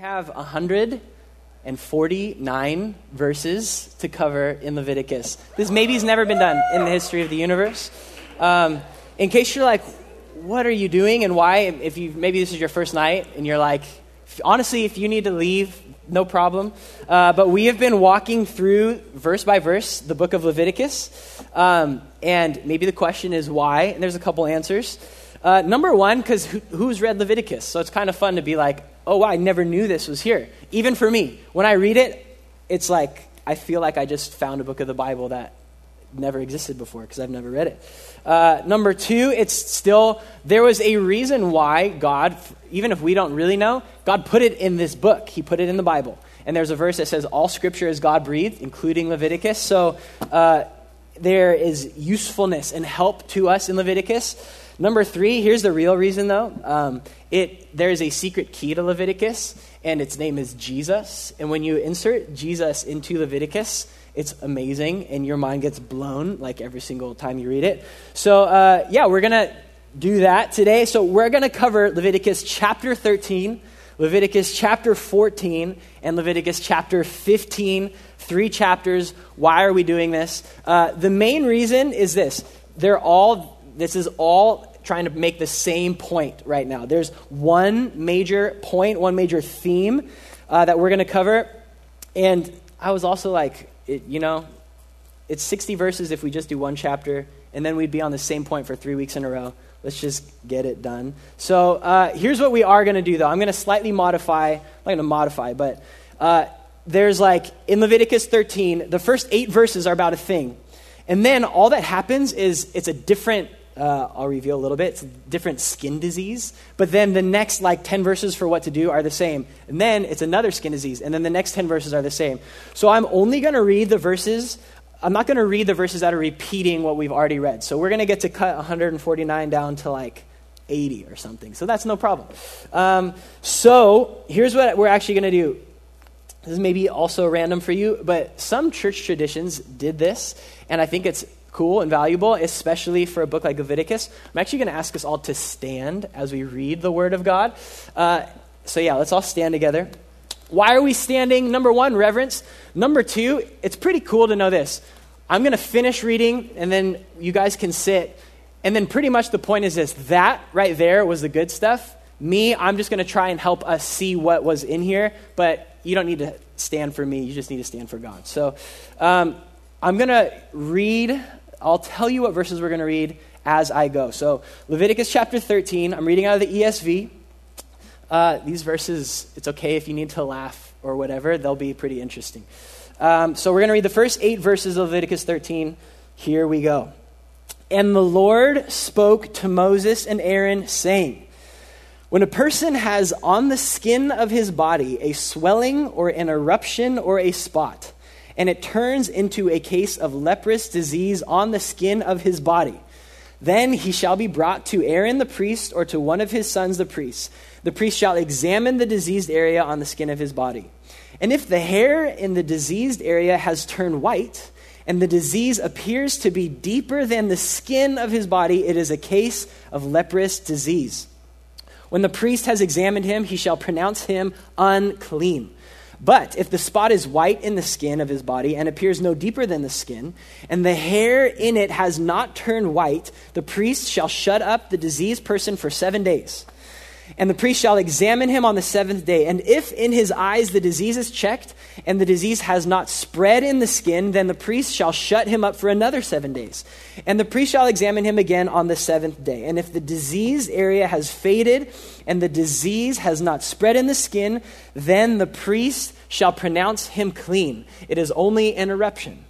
Have 149 verses to cover in Leviticus. This maybe has never been done in the history of the universe. Um, in case you're like, what are you doing and why? If you maybe this is your first night and you're like, honestly, if you need to leave, no problem. Uh, but we have been walking through verse by verse the book of Leviticus, um, and maybe the question is why. And there's a couple answers. Uh, number one, because who, who's read Leviticus? So it's kind of fun to be like, oh, wow, I never knew this was here. Even for me, when I read it, it's like I feel like I just found a book of the Bible that never existed before because I've never read it. Uh, number two, it's still, there was a reason why God, even if we don't really know, God put it in this book. He put it in the Bible. And there's a verse that says, All scripture is God breathed, including Leviticus. So uh, there is usefulness and help to us in Leviticus. Number three, here's the real reason though. Um, it, there is a secret key to Leviticus, and its name is Jesus. And when you insert Jesus into Leviticus, it's amazing, and your mind gets blown like every single time you read it. So, uh, yeah, we're going to do that today. So, we're going to cover Leviticus chapter 13, Leviticus chapter 14, and Leviticus chapter 15. Three chapters. Why are we doing this? Uh, the main reason is this they're all, this is all trying to make the same point right now. There's one major point, one major theme uh, that we're going to cover. And I was also like, it, you know, it's 60 verses if we just do one chapter, and then we'd be on the same point for three weeks in a row. Let's just get it done. So uh, here's what we are going to do, though. I'm going to slightly modify, I'm not going to modify, but uh, there's like in Leviticus 13, the first eight verses are about a thing. And then all that happens is it's a different uh, I'll reveal a little bit. It's different skin disease. But then the next, like, 10 verses for what to do are the same. And then it's another skin disease. And then the next 10 verses are the same. So I'm only going to read the verses. I'm not going to read the verses that are repeating what we've already read. So we're going to get to cut 149 down to like 80 or something. So that's no problem. Um, so here's what we're actually going to do. This is maybe also random for you, but some church traditions did this, and I think it's cool and valuable, especially for a book like Leviticus. I'm actually going to ask us all to stand as we read the Word of God. Uh, so, yeah, let's all stand together. Why are we standing? Number one, reverence. Number two, it's pretty cool to know this. I'm going to finish reading, and then you guys can sit. And then, pretty much, the point is this that right there was the good stuff. Me, I'm just going to try and help us see what was in here, but you don't need to stand for me. You just need to stand for God. So, um, I'm going to read I'll tell you what verses we're going to read as I go. So, Leviticus chapter 13, I'm reading out of the ESV. Uh, these verses, it's okay if you need to laugh or whatever, they'll be pretty interesting. Um, so, we're going to read the first eight verses of Leviticus 13. Here we go. And the Lord spoke to Moses and Aaron, saying, When a person has on the skin of his body a swelling or an eruption or a spot, and it turns into a case of leprous disease on the skin of his body. Then he shall be brought to Aaron the priest or to one of his sons the priests. The priest shall examine the diseased area on the skin of his body. And if the hair in the diseased area has turned white, and the disease appears to be deeper than the skin of his body, it is a case of leprous disease. When the priest has examined him, he shall pronounce him unclean. But if the spot is white in the skin of his body and appears no deeper than the skin, and the hair in it has not turned white, the priest shall shut up the diseased person for seven days. And the priest shall examine him on the seventh day. And if in his eyes the disease is checked, and the disease has not spread in the skin, then the priest shall shut him up for another seven days. And the priest shall examine him again on the seventh day. And if the disease area has faded, and the disease has not spread in the skin, then the priest shall pronounce him clean. It is only an eruption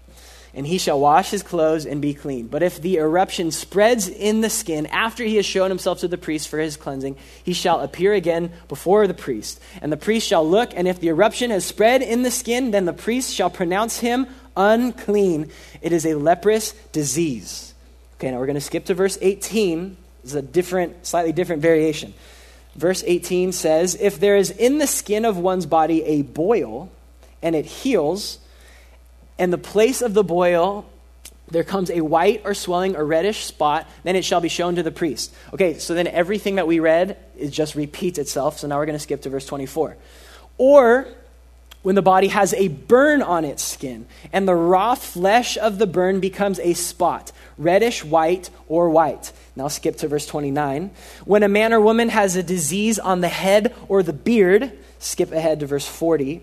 and he shall wash his clothes and be clean. But if the eruption spreads in the skin after he has shown himself to the priest for his cleansing, he shall appear again before the priest. And the priest shall look, and if the eruption has spread in the skin, then the priest shall pronounce him unclean. It is a leprous disease. Okay, now we're going to skip to verse 18. This is a different, slightly different variation. Verse 18 says, If there is in the skin of one's body a boil, and it heals, and the place of the boil there comes a white or swelling or reddish spot, then it shall be shown to the priest. Okay, so then everything that we read is just repeats itself. So now we're going to skip to verse 24. or when the body has a burn on its skin, and the raw flesh of the burn becomes a spot, reddish white or white. Now skip to verse 29. When a man or woman has a disease on the head or the beard, skip ahead to verse 40.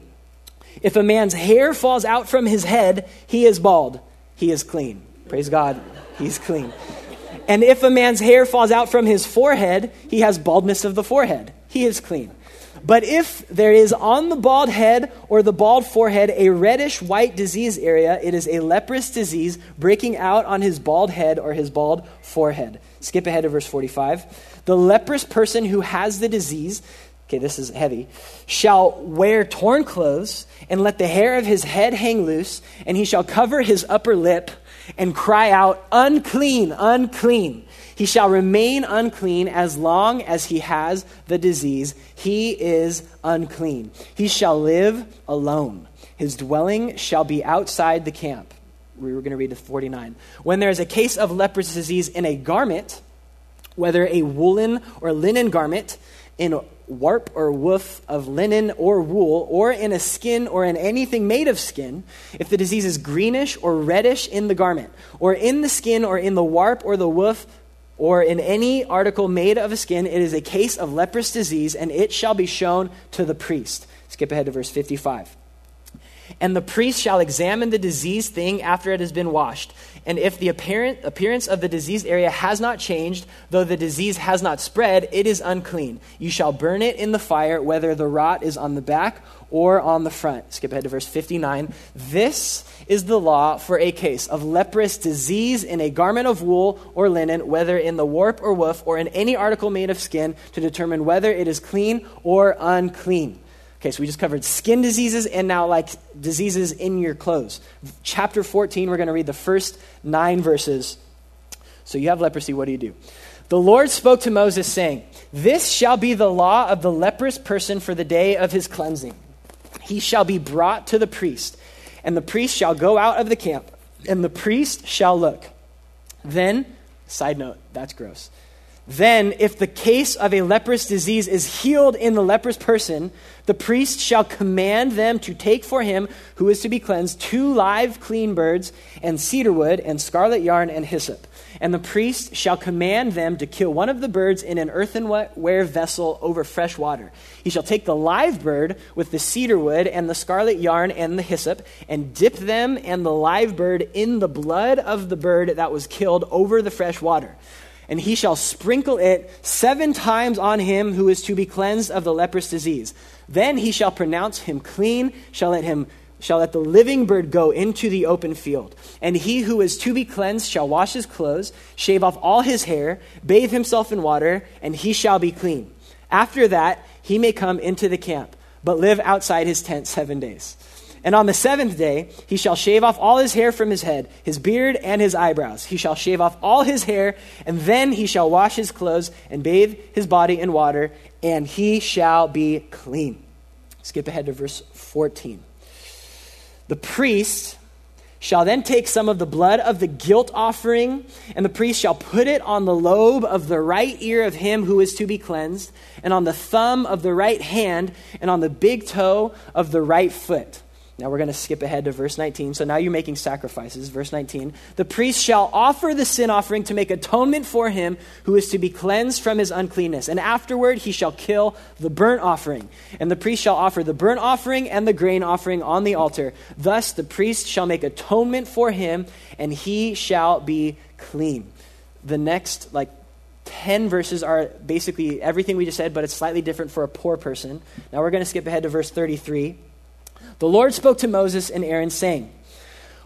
If a man's hair falls out from his head, he is bald. He is clean. Praise God, he's clean. And if a man's hair falls out from his forehead, he has baldness of the forehead. He is clean. But if there is on the bald head or the bald forehead a reddish white disease area, it is a leprous disease breaking out on his bald head or his bald forehead. Skip ahead to verse 45. The leprous person who has the disease, okay, this is heavy, shall wear torn clothes and let the hair of his head hang loose, and he shall cover his upper lip and cry out, Unclean, unclean. He shall remain unclean as long as he has the disease. He is unclean. He shall live alone. His dwelling shall be outside the camp. We were going to read to 49. When there is a case of leprous disease in a garment, whether a woolen or linen garment, in warp or woof of linen or wool, or in a skin or in anything made of skin, if the disease is greenish or reddish in the garment, or in the skin or in the warp or the woof or in any article made of a skin, it is a case of leprous disease, and it shall be shown to the priest. Skip ahead to verse 55. And the priest shall examine the diseased thing after it has been washed. And if the apparent appearance of the diseased area has not changed, though the disease has not spread, it is unclean. You shall burn it in the fire, whether the rot is on the back or on the front. Skip ahead to verse 59. This is the law for a case of leprous disease in a garment of wool or linen, whether in the warp or woof, or in any article made of skin, to determine whether it is clean or unclean. Okay, so we just covered skin diseases and now like diseases in your clothes. Chapter 14, we're going to read the first nine verses. So you have leprosy, what do you do? The Lord spoke to Moses, saying, This shall be the law of the leprous person for the day of his cleansing. He shall be brought to the priest, and the priest shall go out of the camp, and the priest shall look. Then, side note, that's gross. Then, if the case of a leprous disease is healed in the leprous person, the priest shall command them to take for him who is to be cleansed two live clean birds and cedar wood and scarlet yarn and hyssop. And the priest shall command them to kill one of the birds in an earthenware vessel over fresh water. He shall take the live bird with the cedar wood and the scarlet yarn and the hyssop and dip them and the live bird in the blood of the bird that was killed over the fresh water and he shall sprinkle it seven times on him who is to be cleansed of the leprous disease. Then he shall pronounce him clean, shall let him shall let the living bird go into the open field. And he who is to be cleansed shall wash his clothes, shave off all his hair, bathe himself in water, and he shall be clean. After that, he may come into the camp, but live outside his tent seven days. And on the seventh day, he shall shave off all his hair from his head, his beard, and his eyebrows. He shall shave off all his hair, and then he shall wash his clothes and bathe his body in water, and he shall be clean. Skip ahead to verse 14. The priest shall then take some of the blood of the guilt offering, and the priest shall put it on the lobe of the right ear of him who is to be cleansed, and on the thumb of the right hand, and on the big toe of the right foot. Now we're going to skip ahead to verse 19. So now you're making sacrifices. Verse 19. The priest shall offer the sin offering to make atonement for him who is to be cleansed from his uncleanness. And afterward he shall kill the burnt offering. And the priest shall offer the burnt offering and the grain offering on the altar. Thus the priest shall make atonement for him, and he shall be clean. The next, like, 10 verses are basically everything we just said, but it's slightly different for a poor person. Now we're going to skip ahead to verse 33. The Lord spoke to Moses and Aaron, saying,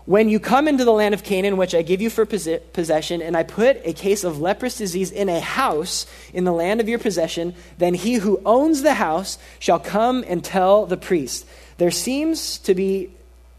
When you come into the land of Canaan, which I give you for possession, and I put a case of leprous disease in a house in the land of your possession, then he who owns the house shall come and tell the priest. There seems to be,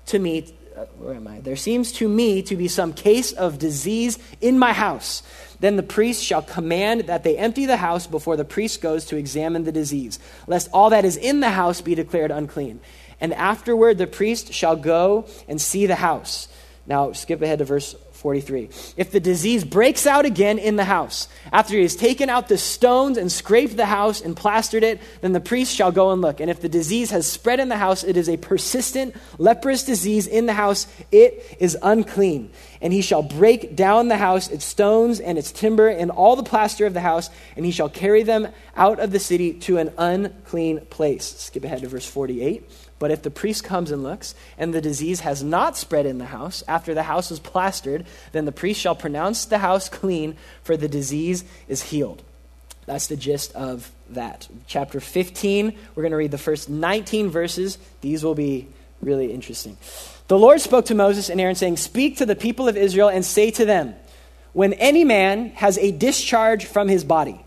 to me, uh, where am I? There seems to me to be some case of disease in my house. Then the priest shall command that they empty the house before the priest goes to examine the disease, lest all that is in the house be declared unclean and afterward the priest shall go and see the house. Now, skip ahead to verse 43. If the disease breaks out again in the house, after he has taken out the stones and scraped the house and plastered it, then the priest shall go and look. And if the disease has spread in the house, it is a persistent leprous disease in the house, it is unclean. And he shall break down the house, its stones and its timber, and all the plaster of the house, and he shall carry them out of the city to an unclean place. Skip ahead to verse 48. But if the priest comes and looks, and the disease has not spread in the house, after the house is plastered, then the priest shall pronounce the house clean, for the disease is healed. That's the gist of that. Chapter 15, we're going to read the first 19 verses. These will be really interesting. The Lord spoke to Moses and Aaron, saying, Speak to the people of Israel and say to them, When any man has a discharge from his body,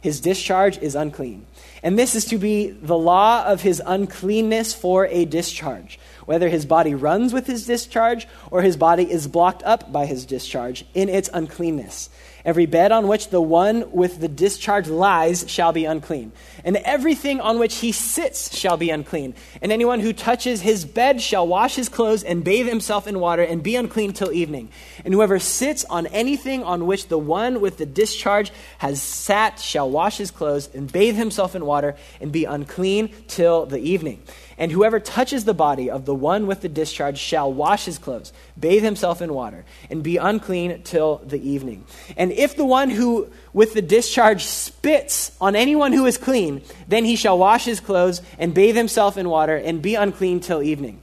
his discharge is unclean. And this is to be the law of his uncleanness for a discharge, whether his body runs with his discharge or his body is blocked up by his discharge in its uncleanness. Every bed on which the one with the discharge lies shall be unclean, and everything on which he sits shall be unclean. And anyone who touches his bed shall wash his clothes and bathe himself in water and be unclean till evening. And whoever sits on anything on which the one with the discharge has sat shall wash his clothes and bathe himself in water and be unclean till the evening. And whoever touches the body of the one with the discharge shall wash his clothes, bathe himself in water, and be unclean till the evening. And if the one who with the discharge spits on anyone who is clean, then he shall wash his clothes and bathe himself in water and be unclean till evening.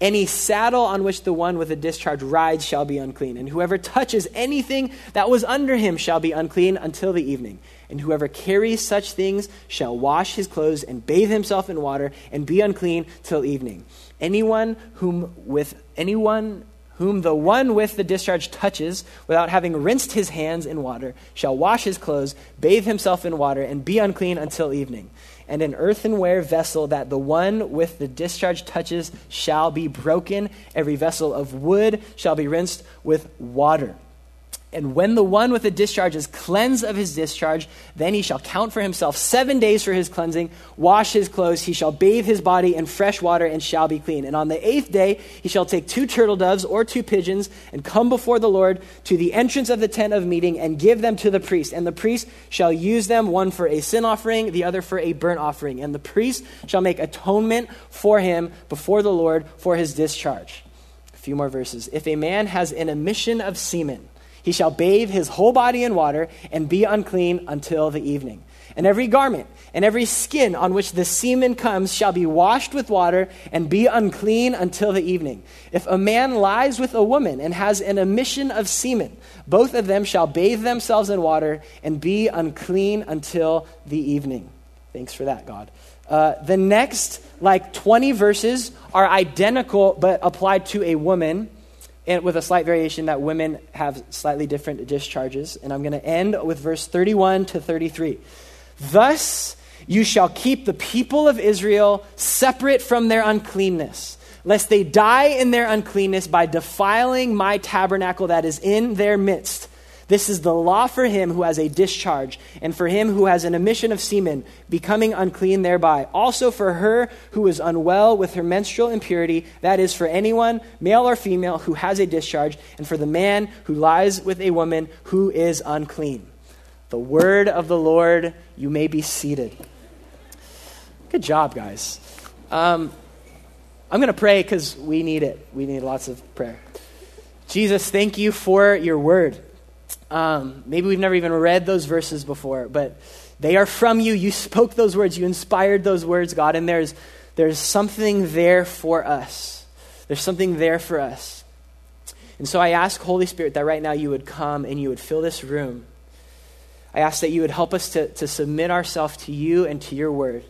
Any saddle on which the one with the discharge rides shall be unclean, and whoever touches anything that was under him shall be unclean until the evening. And whoever carries such things shall wash his clothes and bathe himself in water and be unclean till evening. Anyone whom with anyone whom the one with the discharge touches without having rinsed his hands in water shall wash his clothes, bathe himself in water, and be unclean until evening. And an earthenware vessel that the one with the discharge touches shall be broken. Every vessel of wood shall be rinsed with water. And when the one with the discharge is cleansed of his discharge, then he shall count for himself seven days for his cleansing, wash his clothes, he shall bathe his body in fresh water, and shall be clean. And on the eighth day he shall take two turtle doves or two pigeons, and come before the Lord to the entrance of the tent of meeting, and give them to the priest. And the priest shall use them, one for a sin offering, the other for a burnt offering. And the priest shall make atonement for him before the Lord for his discharge. A few more verses. If a man has an emission of semen, he shall bathe his whole body in water and be unclean until the evening. And every garment and every skin on which the semen comes shall be washed with water and be unclean until the evening. If a man lies with a woman and has an emission of semen, both of them shall bathe themselves in water and be unclean until the evening. Thanks for that, God. Uh, the next, like 20 verses, are identical but applied to a woman and with a slight variation that women have slightly different discharges. And I'm going to end with verse 31 to 33. Thus you shall keep the people of Israel separate from their uncleanness, lest they die in their uncleanness by defiling my tabernacle that is in their midst. This is the law for him who has a discharge, and for him who has an emission of semen, becoming unclean thereby. Also for her who is unwell with her menstrual impurity, that is, for anyone, male or female, who has a discharge, and for the man who lies with a woman who is unclean. The word of the Lord, you may be seated. Good job, guys. Um, I'm going to pray because we need it. We need lots of prayer. Jesus, thank you for your word. Um, maybe we've never even read those verses before, but they are from you. You spoke those words. You inspired those words, God, and there's, there's something there for us. There's something there for us. And so I ask, Holy Spirit, that right now you would come and you would fill this room. I ask that you would help us to, to submit ourselves to you and to your word.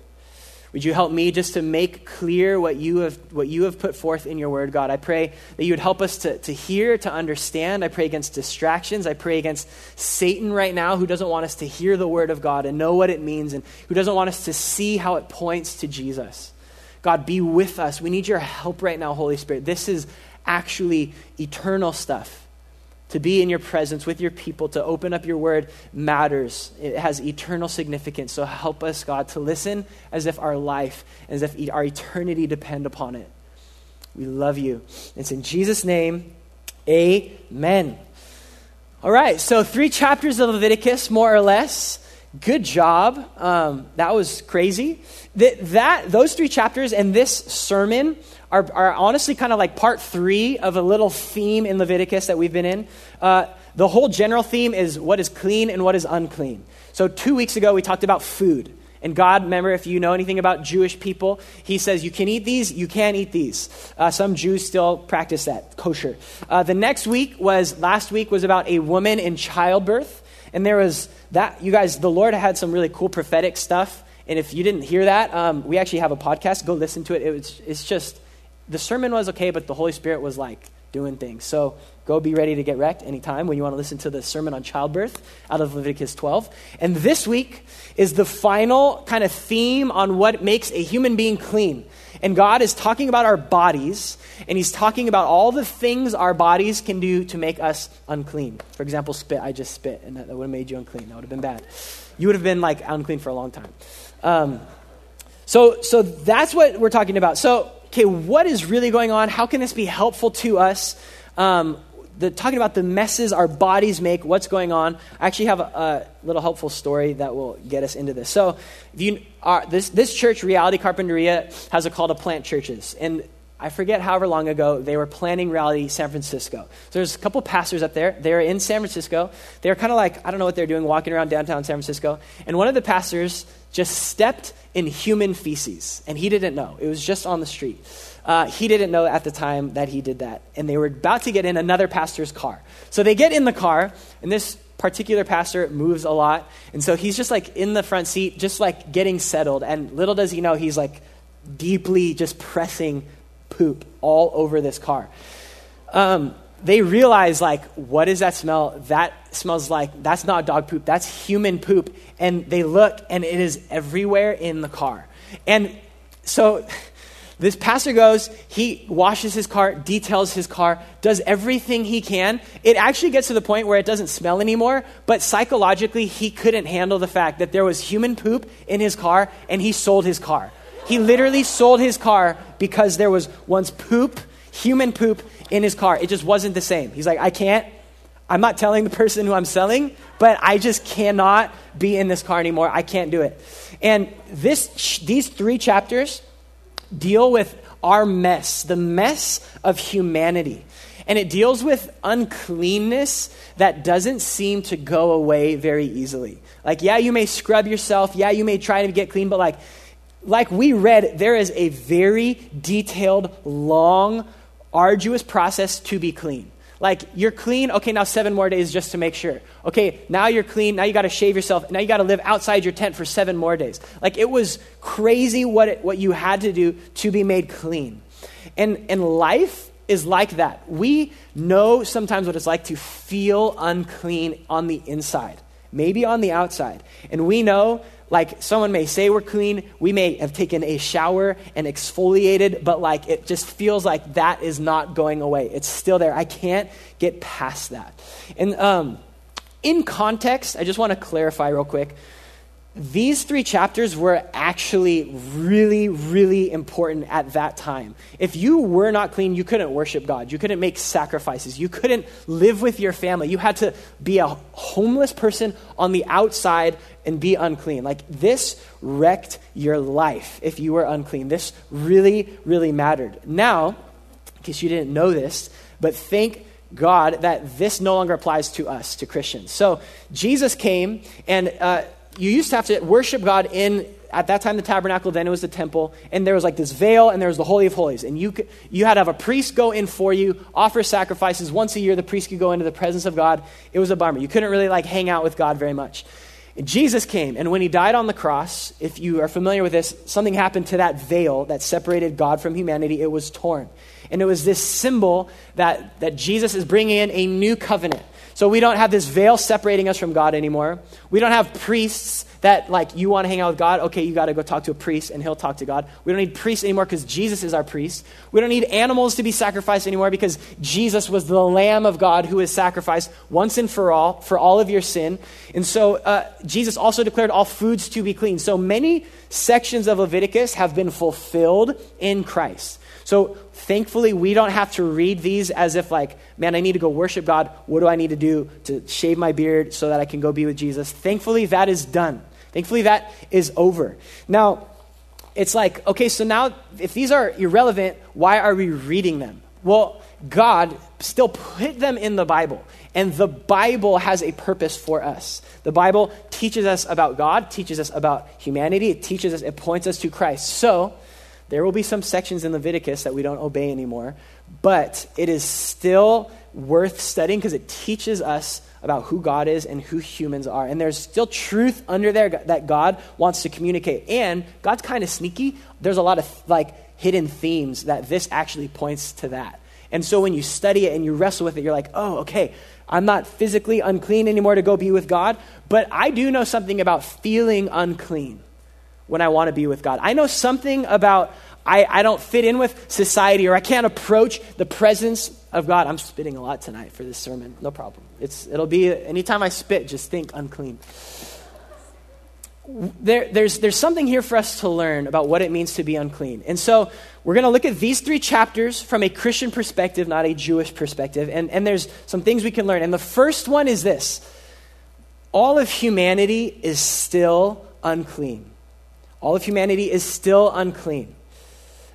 Would you help me just to make clear what you have, what you have put forth in your word, God? I pray that you would help us to, to hear, to understand. I pray against distractions. I pray against Satan right now, who doesn't want us to hear the word of God and know what it means, and who doesn't want us to see how it points to Jesus. God, be with us. We need your help right now, Holy Spirit. This is actually eternal stuff to be in your presence with your people, to open up your word matters. It has eternal significance. So help us, God, to listen as if our life, as if our eternity depend upon it. We love you. It's in Jesus' name. Amen. All right, so three chapters of Leviticus, more or less. Good job. Um, that was crazy. That, that those three chapters and this sermon are, are honestly kind of like part three of a little theme in Leviticus that we've been in. Uh, the whole general theme is what is clean and what is unclean. So two weeks ago we talked about food. And God, remember, if you know anything about Jewish people, He says you can eat these, you can't eat these. Uh, some Jews still practice that, kosher. Uh, the next week was, last week was about a woman in childbirth. And there was that, you guys, the Lord had some really cool prophetic stuff. And if you didn't hear that, um, we actually have a podcast. Go listen to it. it was, it's just, the sermon was okay, but the Holy Spirit was like doing things. So Go be ready to get wrecked anytime when you want to listen to the sermon on childbirth out of Leviticus 12. And this week is the final kind of theme on what makes a human being clean. And God is talking about our bodies, and He's talking about all the things our bodies can do to make us unclean. For example, spit. I just spit, and that would have made you unclean. That would have been bad. You would have been like unclean for a long time. Um, so, so that's what we're talking about. So, okay, what is really going on? How can this be helpful to us? Um, the, talking about the messes our bodies make, what's going on. I actually have a, a little helpful story that will get us into this. So, you are, this, this church, Reality Carpinteria, has a call to plant churches. And I forget however long ago they were planning Reality San Francisco. So there's a couple pastors up there. They're in San Francisco. They're kind of like, I don't know what they're doing, walking around downtown San Francisco. And one of the pastors just stepped in human feces, and he didn't know. It was just on the street. Uh, he didn't know at the time that he did that. And they were about to get in another pastor's car. So they get in the car, and this particular pastor moves a lot. And so he's just like in the front seat, just like getting settled. And little does he know, he's like deeply just pressing poop all over this car. Um, they realize, like, what is that smell? That smells like, that's not dog poop, that's human poop. And they look, and it is everywhere in the car. And so this pastor goes, he washes his car, details his car, does everything he can. It actually gets to the point where it doesn't smell anymore, but psychologically, he couldn't handle the fact that there was human poop in his car and he sold his car. He literally sold his car because there was once poop, human poop, in his car. It just wasn't the same. He's like, I can't. I'm not telling the person who I'm selling, but I just cannot be in this car anymore. I can't do it. And this, these three chapters, deal with our mess, the mess of humanity. And it deals with uncleanness that doesn't seem to go away very easily. Like, yeah, you may scrub yourself. Yeah, you may try to get clean, but like, like we read, there is a very detailed, long, arduous process to be clean. Like, you're clean, okay, now seven more days just to make sure. Okay, now you're clean, now you got to shave yourself, now you got to live outside your tent for seven more days. Like, it was crazy what, it, what you had to do to be made clean. And, and life is like that. We know sometimes what it's like to feel unclean on the inside, maybe on the outside. And we know like someone may say we're clean, we may have taken a shower and exfoliated, but like it just feels like that is not going away. It's still there. I can't get past that. And um, in context, I just want to clarify real quick these three chapters were actually really, really important at that time. If you were not clean, you couldn't worship God. You couldn't make sacrifices. You couldn't live with your family. You had to be a homeless person on the outside and be unclean. Like this wrecked your life if you were unclean. This really, really mattered. Now, in case you didn't know this, but thank God that this no longer applies to us, to Christians. So Jesus came and. Uh, you used to have to worship God in at that time the tabernacle then it was the temple and there was like this veil and there was the holy of holies and you could, you had to have a priest go in for you offer sacrifices once a year the priest could go into the presence of god. It was a bummer. You couldn't really like hang out with god very much. And jesus came and when he died on the cross if you are familiar with this something happened to that veil that separated god from humanity. It was torn. And it was this symbol that, that jesus is bringing in a new covenant so we don't have this veil separating us from God anymore. We don't have priests that like you want to hang out with God, okay, you got to go talk to a priest and he'll talk to God. We don't need priests anymore because Jesus is our priest. We don't need animals to be sacrificed anymore because Jesus was the Lamb of God who was sacrificed once and for all for all of your sin. And so uh, Jesus also declared all foods to be clean. So many sections of Leviticus have been fulfilled in Christ. So thankfully, we don't have to read these as if, like, man, I need to go worship God. What do I need to do to shave my beard so that I can go be with Jesus? Thankfully, that is done. Thankfully, that is over. Now, it's like, okay, so now if these are irrelevant, why are we reading them? Well, God still put them in the Bible. And the Bible has a purpose for us. The Bible teaches us about God, teaches us about humanity, it teaches us, it points us to Christ. So, there will be some sections in Leviticus that we don't obey anymore, but it is still worth studying because it teaches us about who God is and who humans are. And there's still truth under there that God wants to communicate. And God's kind of sneaky. There's a lot of like hidden themes that this actually points to that. And so when you study it and you wrestle with it, you're like, oh, okay, I'm not physically unclean anymore to go be with God, but I do know something about feeling unclean when I want to be with God. I know something about I, I don't fit in with society or I can't approach the presence of God. I'm spitting a lot tonight for this sermon. No problem. It's, it'll be, anytime I spit, just think unclean. There, there's, there's something here for us to learn about what it means to be unclean. And so we're going to look at these three chapters from a Christian perspective, not a Jewish perspective. And, and there's some things we can learn. And the first one is this all of humanity is still unclean. All of humanity is still unclean.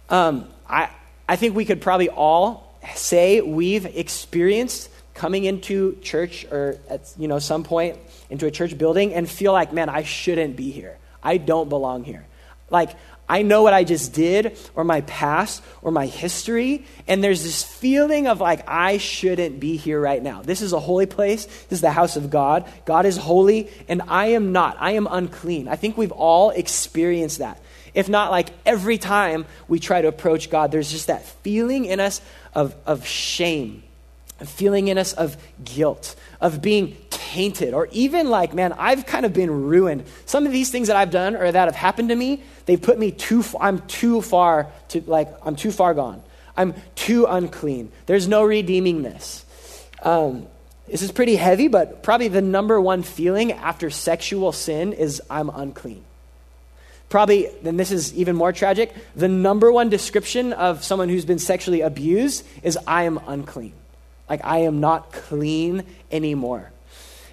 Um, I, I think we could probably all say we've experienced coming into church or at you know some point into a church building and feel like man i shouldn't be here i don't belong here like i know what i just did or my past or my history and there's this feeling of like i shouldn't be here right now. This is a holy place. This is the house of god. God is holy and i am not. I am unclean. I think we've all experienced that. If not like every time we try to approach God, there's just that feeling in us of, of shame, a feeling in us of guilt, of being tainted, or even like, man, I've kind of been ruined. Some of these things that I've done or that have happened to me, they've put me too, I'm too far to, like, I'm too far gone. I'm too unclean. There's no redeeming this. Um, this is pretty heavy, but probably the number one feeling after sexual sin is I'm unclean. Probably, then this is even more tragic, the number one description of someone who's been sexually abused is I am unclean. Like, I am not clean anymore.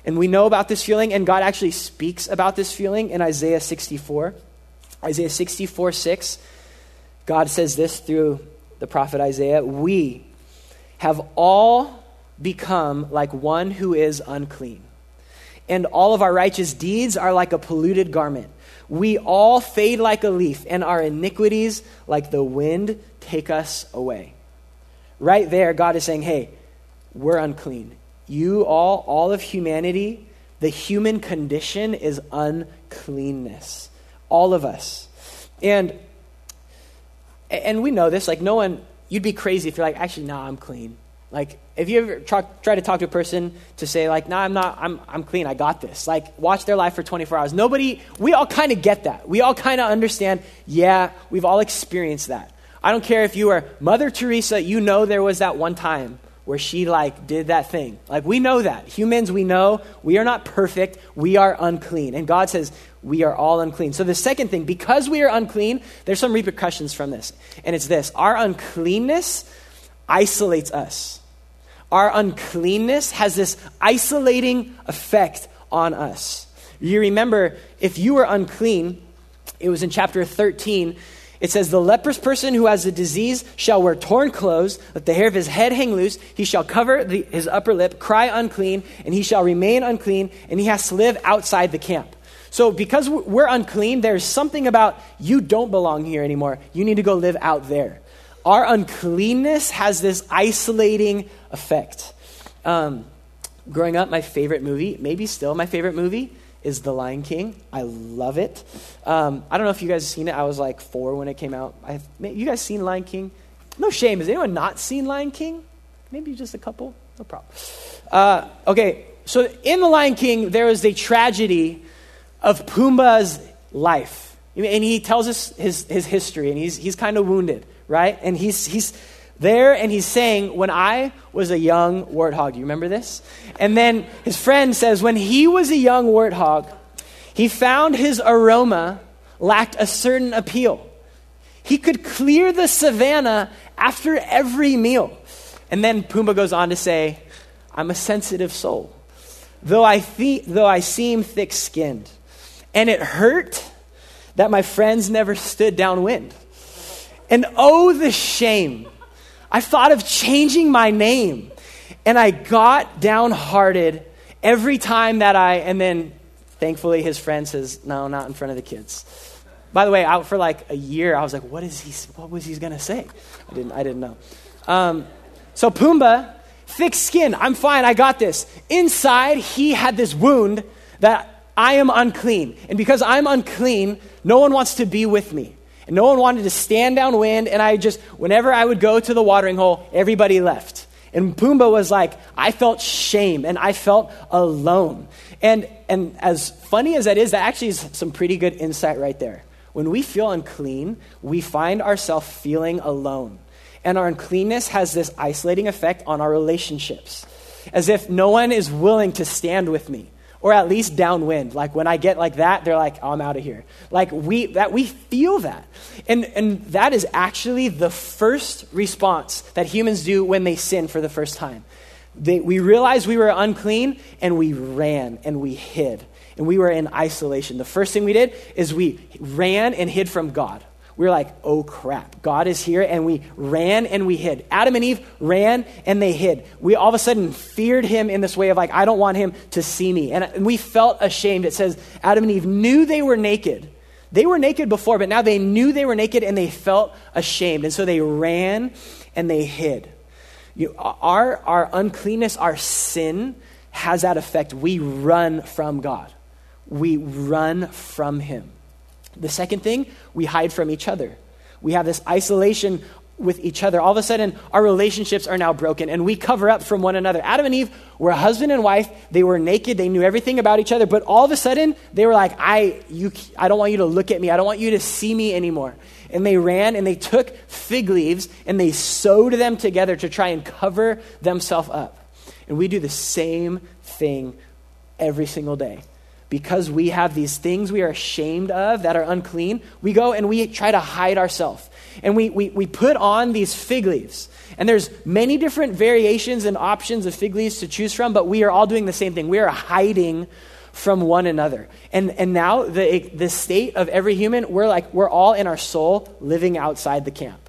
And we know about this feeling, and God actually speaks about this feeling in Isaiah 64. Isaiah 64 6, God says this through the prophet Isaiah We have all become like one who is unclean, and all of our righteous deeds are like a polluted garment. We all fade like a leaf, and our iniquities, like the wind, take us away. Right there, God is saying, hey, we're unclean. You all, all of humanity, the human condition is uncleanness. All of us. And and we know this, like no one you'd be crazy if you're like, actually, nah, I'm clean. Like, if you ever try, try, to talk to a person to say, like, nah, I'm not, I'm, I'm clean, I got this. Like, watch their life for 24 hours. Nobody, we all kind of get that. We all kind of understand, yeah, we've all experienced that. I don't care if you are Mother Teresa, you know there was that one time where she, like, did that thing. Like, we know that. Humans, we know we are not perfect, we are unclean. And God says, we are all unclean. So, the second thing, because we are unclean, there's some repercussions from this. And it's this our uncleanness isolates us our uncleanness has this isolating effect on us. You remember, if you were unclean, it was in chapter 13. It says, The leprous person who has a disease shall wear torn clothes, let the hair of his head hang loose. He shall cover the, his upper lip, cry unclean, and he shall remain unclean, and he has to live outside the camp. So, because we're unclean, there's something about you don't belong here anymore. You need to go live out there our uncleanness has this isolating effect. Um, growing up, my favorite movie, maybe still my favorite movie, is The Lion King. I love it. Um, I don't know if you guys have seen it. I was like four when it came out. I've, you guys seen Lion King? No shame. Has anyone not seen Lion King? Maybe just a couple? No problem. Uh, okay, so in The Lion King, there is a tragedy of Pumbaa's life. And he tells us his, his history, and he's, he's kind of wounded, right? And he's, he's there, and he's saying, When I was a young warthog, you remember this? And then his friend says, When he was a young warthog, he found his aroma lacked a certain appeal. He could clear the savannah after every meal. And then Pumbaa goes on to say, I'm a sensitive soul, though I, th- though I seem thick skinned. And it hurt that my friends never stood downwind. And oh, the shame. I thought of changing my name. And I got downhearted every time that I, and then thankfully his friend says, No, not in front of the kids. By the way, out for like a year, I was like, what, is he, what was he going to say? I didn't, I didn't know. Um, so Pumbaa, thick skin, I'm fine, I got this. Inside, he had this wound that I am unclean. And because I'm unclean, no one wants to be with me. And no one wanted to stand downwind. And I just, whenever I would go to the watering hole, everybody left. And Pumbaa was like, I felt shame and I felt alone. And, and as funny as that is, that actually is some pretty good insight right there. When we feel unclean, we find ourselves feeling alone. And our uncleanness has this isolating effect on our relationships, as if no one is willing to stand with me, or at least downwind. Like when I get like that, they're like, oh, I'm out of here. Like we, that, we feel that. And, and that is actually the first response that humans do when they sin for the first time. They, we realized we were unclean and we ran and we hid and we were in isolation. The first thing we did is we ran and hid from God. We were like, oh crap, God is here, and we ran and we hid. Adam and Eve ran and they hid. We all of a sudden feared him in this way of like, I don't want him to see me. Uh, and we felt ashamed. It says Adam and Eve knew they were naked. They were naked before, but now they knew they were naked and they felt ashamed. And so they ran and they hid. You, our, our uncleanness, our sin has that effect. We run from God we run from him. The second thing, we hide from each other. We have this isolation with each other. All of a sudden, our relationships are now broken and we cover up from one another. Adam and Eve were husband and wife. They were naked. They knew everything about each other. But all of a sudden, they were like, I, you, I don't want you to look at me. I don't want you to see me anymore. And they ran and they took fig leaves and they sewed them together to try and cover themselves up. And we do the same thing every single day because we have these things we are ashamed of that are unclean, we go and we try to hide ourselves. And we, we, we put on these fig leaves. And there's many different variations and options of fig leaves to choose from, but we are all doing the same thing. We are hiding from one another. And, and now the, the state of every human, we're like, we're all in our soul living outside the camp.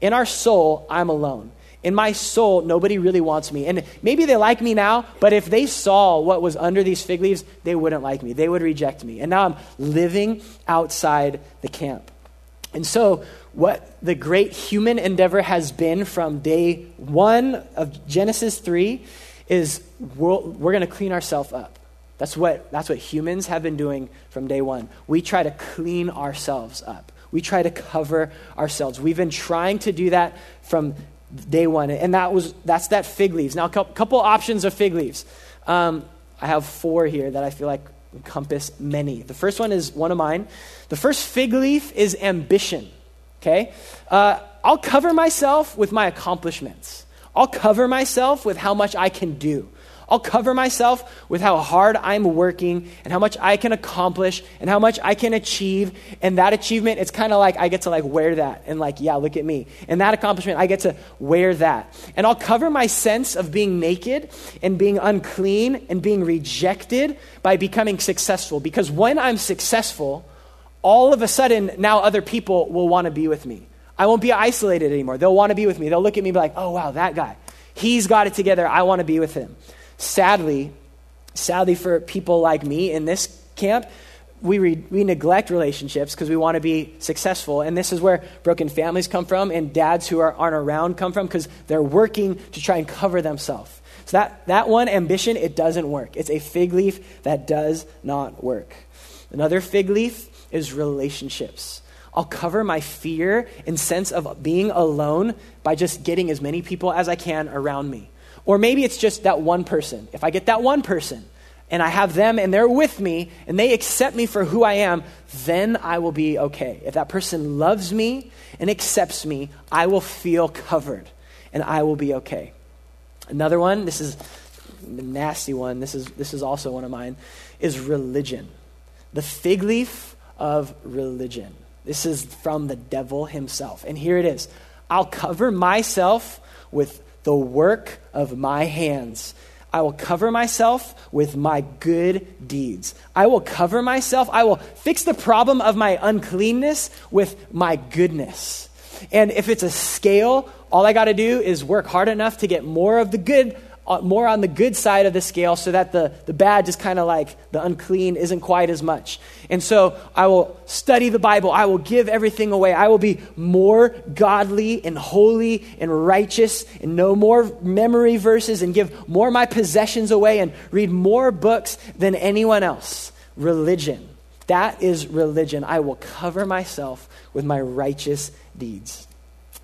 In our soul, I'm alone in my soul, nobody really wants me. And maybe they like me now, but if they saw what was under these fig leaves, they wouldn't like me. They would reject me. And now I'm living outside the camp. And so, what the great human endeavor has been from day one of Genesis 3 is we're, we're going to clean ourselves up. That's what, that's what humans have been doing from day one. We try to clean ourselves up. We try to cover ourselves. We've been trying to do that from day one. And that was, that's that fig leaves. Now, a couple options of fig leaves. Um, I have four here that I feel like encompass many. The first one is one of mine. The first fig leaf is ambition. Okay? Uh, I'll cover myself with my accomplishments. I'll cover myself with how much I can do. I'll cover myself with how hard I'm working and how much I can accomplish and how much I can achieve. And that achievement, it's kind of like I get to like wear that and like, yeah, look at me. And that accomplishment, I get to wear that. And I'll cover my sense of being naked and being unclean and being rejected by becoming successful. Because when I'm successful, all of a sudden now other people will want to be with me. I won't be isolated anymore. They'll want to be with me. They'll look at me and be like, oh, wow, that guy. He's got it together. I want to be with him. Sadly, sadly for people like me in this camp, we, re- we neglect relationships because we want to be successful. And this is where broken families come from and dads who are, aren't around come from because they're working to try and cover themselves. So that, that one ambition, it doesn't work. It's a fig leaf that does not work. Another fig leaf is relationships. I'll cover my fear and sense of being alone by just getting as many people as I can around me. Or maybe it's just that one person. If I get that one person, and I have them and they're with me and they accept me for who I am, then I will be okay. If that person loves me and accepts me, I will feel covered and I will be okay. Another one, this is a nasty one, this is, this is also one of mine, is religion. The fig leaf of religion. This is from the devil himself. And here it is I'll cover myself with the work of my hands. I will cover myself with my good deeds. I will cover myself. I will fix the problem of my uncleanness with my goodness. And if it's a scale, all I got to do is work hard enough to get more of the good more on the good side of the scale so that the, the bad just kind of like the unclean isn't quite as much. And so I will study the Bible. I will give everything away. I will be more godly and holy and righteous and know more memory verses and give more of my possessions away and read more books than anyone else. Religion. That is religion. I will cover myself with my righteous deeds.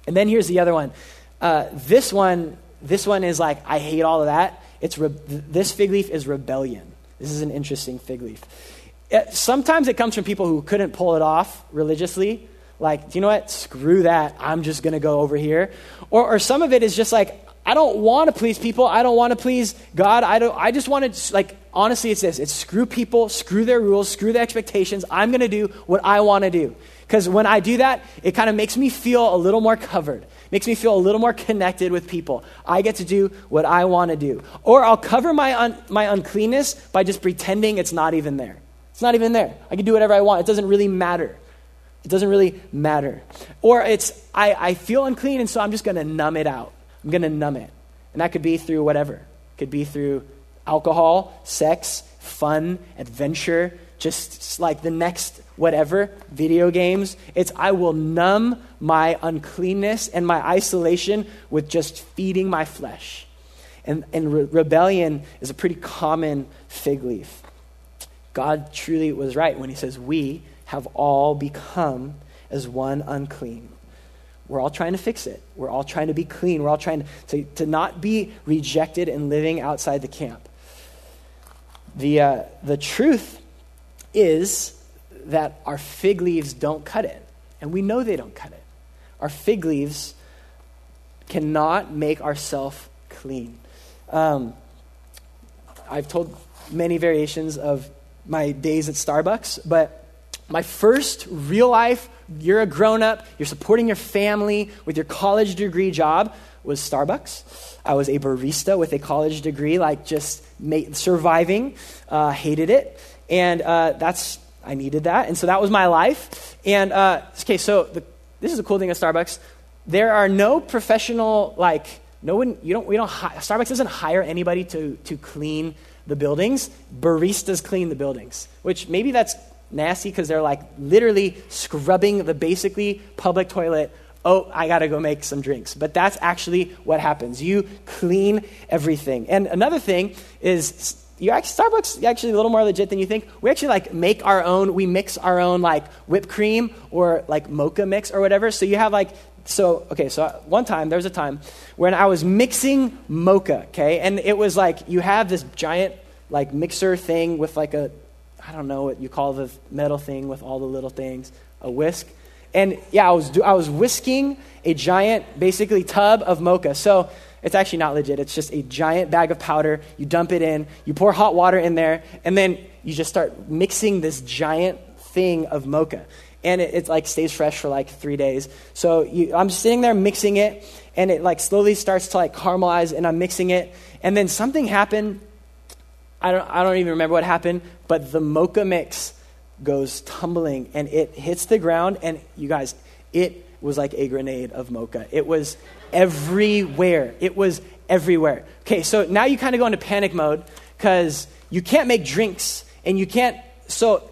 And then here's the other one. Uh, this one this one is like, I hate all of that. It's re- this fig leaf is rebellion. This is an interesting fig leaf. It, sometimes it comes from people who couldn't pull it off religiously. Like, do you know what? Screw that. I'm just going to go over here. Or, or some of it is just like, I don't want to please people. I don't want to please God. I, don't, I just want to, like, honestly, it's this it's screw people, screw their rules, screw their expectations. I'm going to do what I want to do. Because when I do that, it kind of makes me feel a little more covered makes me feel a little more connected with people. I get to do what I want to do. Or I'll cover my, un- my uncleanness by just pretending it's not even there. It's not even there. I can do whatever I want. It doesn't really matter. It doesn't really matter. Or it's, I, I feel unclean, and so I'm just going to numb it out. I'm going to numb it. And that could be through whatever. It could be through alcohol, sex, fun, adventure, just like the next whatever, video games. It's I will numb my uncleanness and my isolation with just feeding my flesh. And, and re- rebellion is a pretty common fig leaf. God truly was right when he says, We have all become as one unclean. We're all trying to fix it. We're all trying to be clean. We're all trying to, to not be rejected and living outside the camp. The, uh, the truth is that our fig leaves don't cut it. And we know they don't cut it. Our fig leaves cannot make ourselves clean. Um, I've told many variations of my days at Starbucks, but my first real life, you're a grown up, you're supporting your family with your college degree job, was Starbucks. I was a barista with a college degree, like just surviving, uh, hated it. And uh, that's I needed that. And so that was my life. And, uh, okay, so the, this is a cool thing at Starbucks. There are no professional, like, no one, you don't, we don't, Starbucks doesn't hire anybody to, to clean the buildings. Baristas clean the buildings, which maybe that's nasty because they're like literally scrubbing the basically public toilet. Oh, I got to go make some drinks. But that's actually what happens. You clean everything. And another thing is you actually, Starbucks actually a little more legit than you think. We actually like make our own, we mix our own like whipped cream or like mocha mix or whatever. So you have like, so, okay, so one time, there was a time when I was mixing mocha, okay? And it was like, you have this giant like mixer thing with like a, I don't know what you call the metal thing with all the little things, a whisk. And yeah, I was, I was whisking a giant, basically, tub of mocha. So it's actually not legit. It's just a giant bag of powder. You dump it in, you pour hot water in there, and then you just start mixing this giant thing of mocha. And it, it like stays fresh for like three days. So you, I'm sitting there mixing it, and it like slowly starts to like caramelize, and I'm mixing it. And then something happened. I don't, I don't even remember what happened, but the mocha mix goes tumbling and it hits the ground. And you guys, it was like a grenade of mocha. It was everywhere. It was everywhere. Okay, so now you kind of go into panic mode because you can't make drinks and you can't. So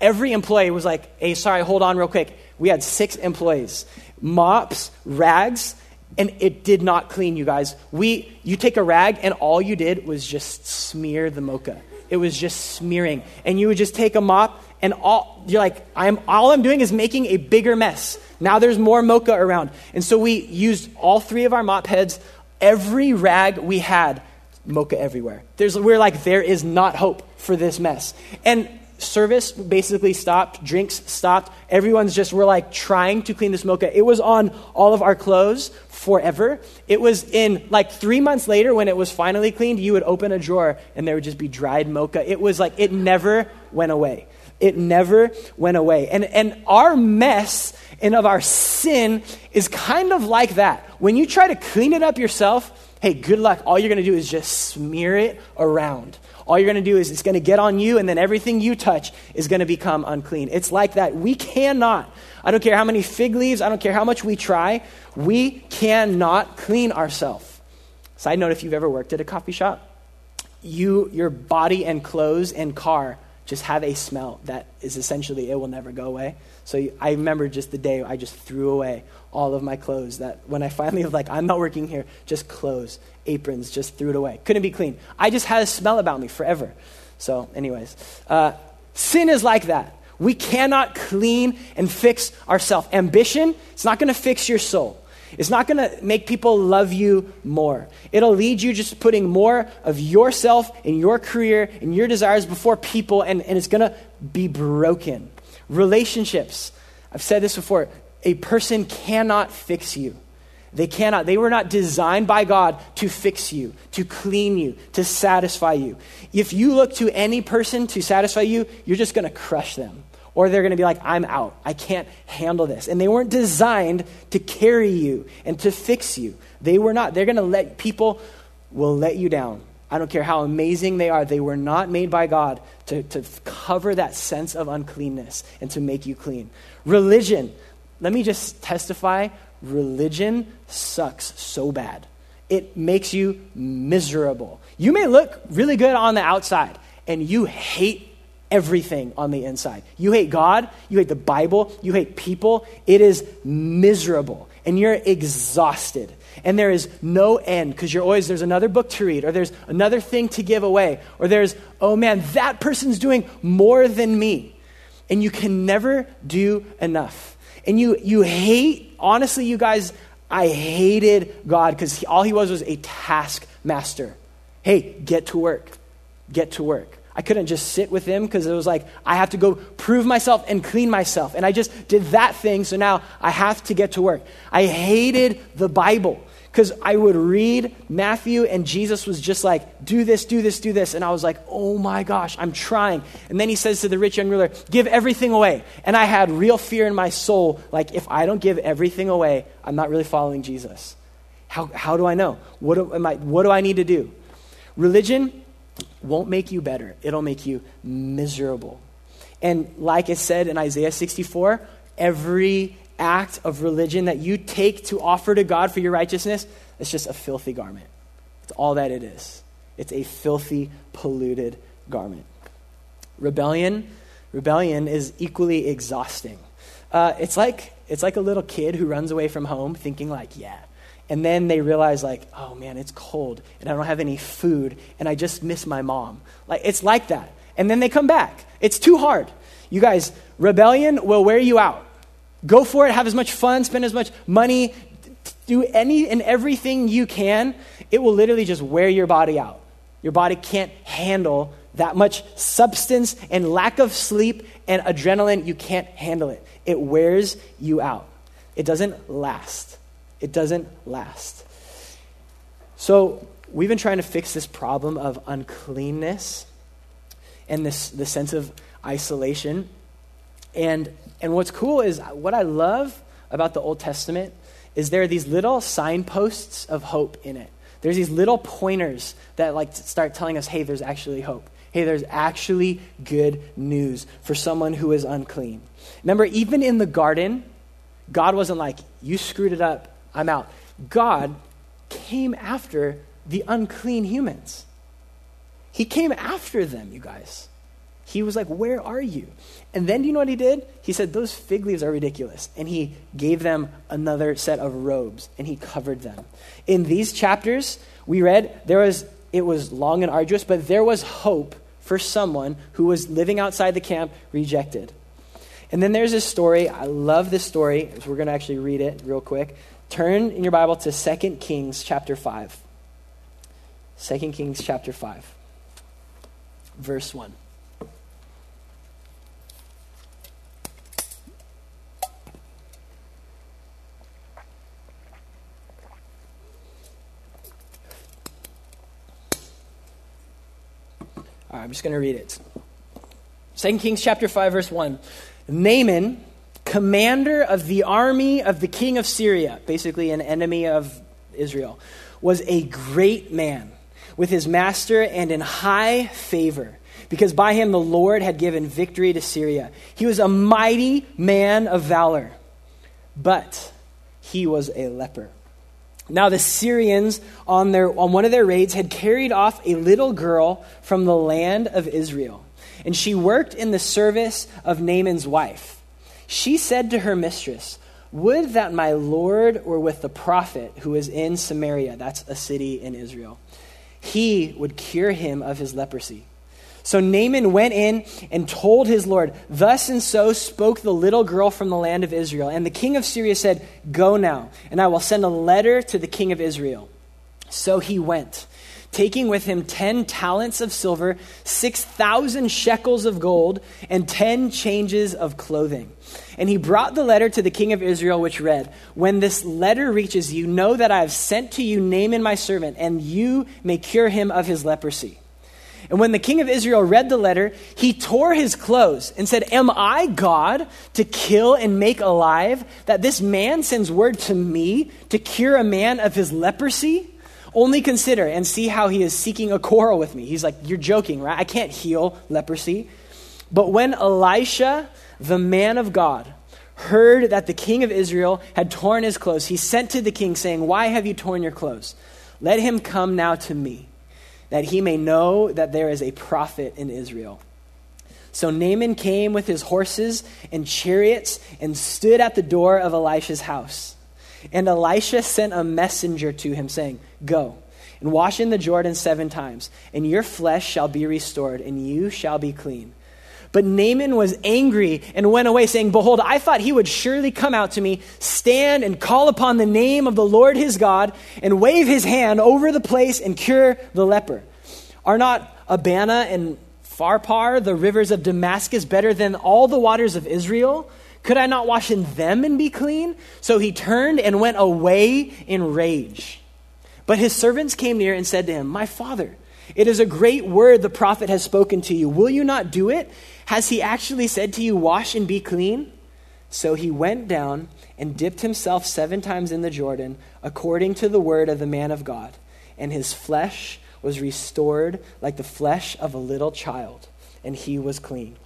every employee was like, hey, sorry, hold on real quick. We had six employees, mops, rags, and it did not clean, you guys. We, you take a rag and all you did was just smear the mocha. It was just smearing. And you would just take a mop and all, you're like, I'm, all I'm doing is making a bigger mess. Now there's more mocha around. And so we used all three of our mop heads, every rag we had, mocha everywhere. There's, we're like, there is not hope for this mess. And service basically stopped, drinks stopped. Everyone's just, we're like trying to clean this mocha. It was on all of our clothes forever. It was in like three months later when it was finally cleaned, you would open a drawer and there would just be dried mocha. It was like, it never went away. It never went away. And, and our mess and of our sin is kind of like that. When you try to clean it up yourself, hey, good luck. All you're going to do is just smear it around. All you're going to do is it's going to get on you, and then everything you touch is going to become unclean. It's like that. We cannot, I don't care how many fig leaves, I don't care how much we try, we cannot clean ourselves. Side note if you've ever worked at a coffee shop, you, your body and clothes and car just have a smell that is essentially, it will never go away. So I remember just the day I just threw away all of my clothes that when I finally like, I'm not working here, just clothes, aprons, just threw it away. Couldn't be clean. I just had a smell about me forever. So, anyways, uh, sin is like that. We cannot clean and fix ourselves. Ambition, it's not going to fix your soul. It's not going to make people love you more. It'll lead you just putting more of yourself and your career and your desires before people, and, and it's going to be broken. Relationships. I've said this before. A person cannot fix you. They cannot. They were not designed by God to fix you, to clean you, to satisfy you. If you look to any person to satisfy you, you're just going to crush them. Or they're going to be like, I'm out. I can't handle this. And they weren't designed to carry you and to fix you. They were not. They're going to let people will let you down. I don't care how amazing they are. They were not made by God to, to cover that sense of uncleanness and to make you clean. Religion, let me just testify religion sucks so bad. It makes you miserable. You may look really good on the outside, and you hate everything on the inside. You hate God, you hate the Bible, you hate people. It is miserable, and you're exhausted. And there is no end because you're always, there's another book to read, or there's another thing to give away, or there's, oh man, that person's doing more than me. And you can never do enough. And you, you hate, honestly, you guys, I hated God because all he was was a taskmaster. Hey, get to work. Get to work. I couldn't just sit with him because it was like, I have to go prove myself and clean myself. And I just did that thing, so now I have to get to work. I hated the Bible because I would read Matthew and Jesus was just like, do this, do this, do this. And I was like, oh my gosh, I'm trying. And then he says to the rich young ruler, give everything away. And I had real fear in my soul, like, if I don't give everything away, I'm not really following Jesus. How, how do I know? What do, am I, what do I need to do? Religion won't make you better, it'll make you miserable. And like it said in Isaiah 64, every act of religion that you take to offer to God for your righteousness, it's just a filthy garment. It's all that it is. It's a filthy, polluted garment. Rebellion, rebellion is equally exhausting. Uh, it's like it's like a little kid who runs away from home thinking like, yeah. And then they realize like, oh man, it's cold and I don't have any food and I just miss my mom. Like it's like that. And then they come back. It's too hard. You guys, rebellion will wear you out. Go for it, have as much fun, spend as much money, do any and everything you can. It will literally just wear your body out. Your body can't handle that much substance and lack of sleep and adrenaline. You can't handle it. It wears you out. It doesn't last. It doesn't last. So, we've been trying to fix this problem of uncleanness and this the sense of isolation. And and what's cool is what I love about the Old Testament is there are these little signposts of hope in it. There's these little pointers that like start telling us, hey, there's actually hope. Hey, there's actually good news for someone who is unclean. Remember, even in the garden, God wasn't like, you screwed it up, I'm out. God came after the unclean humans. He came after them, you guys. He was like, Where are you? And then, do you know what he did? He said, Those fig leaves are ridiculous. And he gave them another set of robes and he covered them. In these chapters, we read, there was, it was long and arduous, but there was hope for someone who was living outside the camp, rejected. And then there's this story. I love this story. We're going to actually read it real quick. Turn in your Bible to 2 Kings chapter 5. 2 Kings chapter 5, verse 1. All right, I'm just going to read it. 2 Kings chapter 5 verse 1. Naaman, commander of the army of the king of Syria, basically an enemy of Israel, was a great man with his master and in high favor, because by him the Lord had given victory to Syria. He was a mighty man of valor, but he was a leper. Now the Syrians on their on one of their raids had carried off a little girl from the land of Israel, and she worked in the service of Naaman's wife. She said to her mistress, "Would that my lord were with the prophet who is in Samaria, that's a city in Israel. He would cure him of his leprosy." So Naaman went in and told his Lord, Thus and so spoke the little girl from the land of Israel. And the king of Syria said, Go now, and I will send a letter to the king of Israel. So he went, taking with him ten talents of silver, six thousand shekels of gold, and ten changes of clothing. And he brought the letter to the king of Israel, which read, When this letter reaches you, know that I have sent to you Naaman my servant, and you may cure him of his leprosy. And when the king of Israel read the letter, he tore his clothes and said, Am I God to kill and make alive that this man sends word to me to cure a man of his leprosy? Only consider and see how he is seeking a quarrel with me. He's like, You're joking, right? I can't heal leprosy. But when Elisha, the man of God, heard that the king of Israel had torn his clothes, he sent to the king, saying, Why have you torn your clothes? Let him come now to me that he may know that there is a prophet in Israel. So Naaman came with his horses and chariots and stood at the door of Elisha's house. And Elisha sent a messenger to him, saying, Go and wash in the Jordan seven times, and your flesh shall be restored, and you shall be clean. But Naaman was angry and went away, saying, Behold, I thought he would surely come out to me, stand and call upon the name of the Lord his God, and wave his hand over the place and cure the leper. Are not Abana and Pharpar, the rivers of Damascus, better than all the waters of Israel? Could I not wash in them and be clean? So he turned and went away in rage. But his servants came near and said to him, My father, it is a great word the prophet has spoken to you. Will you not do it? Has he actually said to you, Wash and be clean? So he went down and dipped himself seven times in the Jordan, according to the word of the man of God, and his flesh was restored like the flesh of a little child, and he was clean.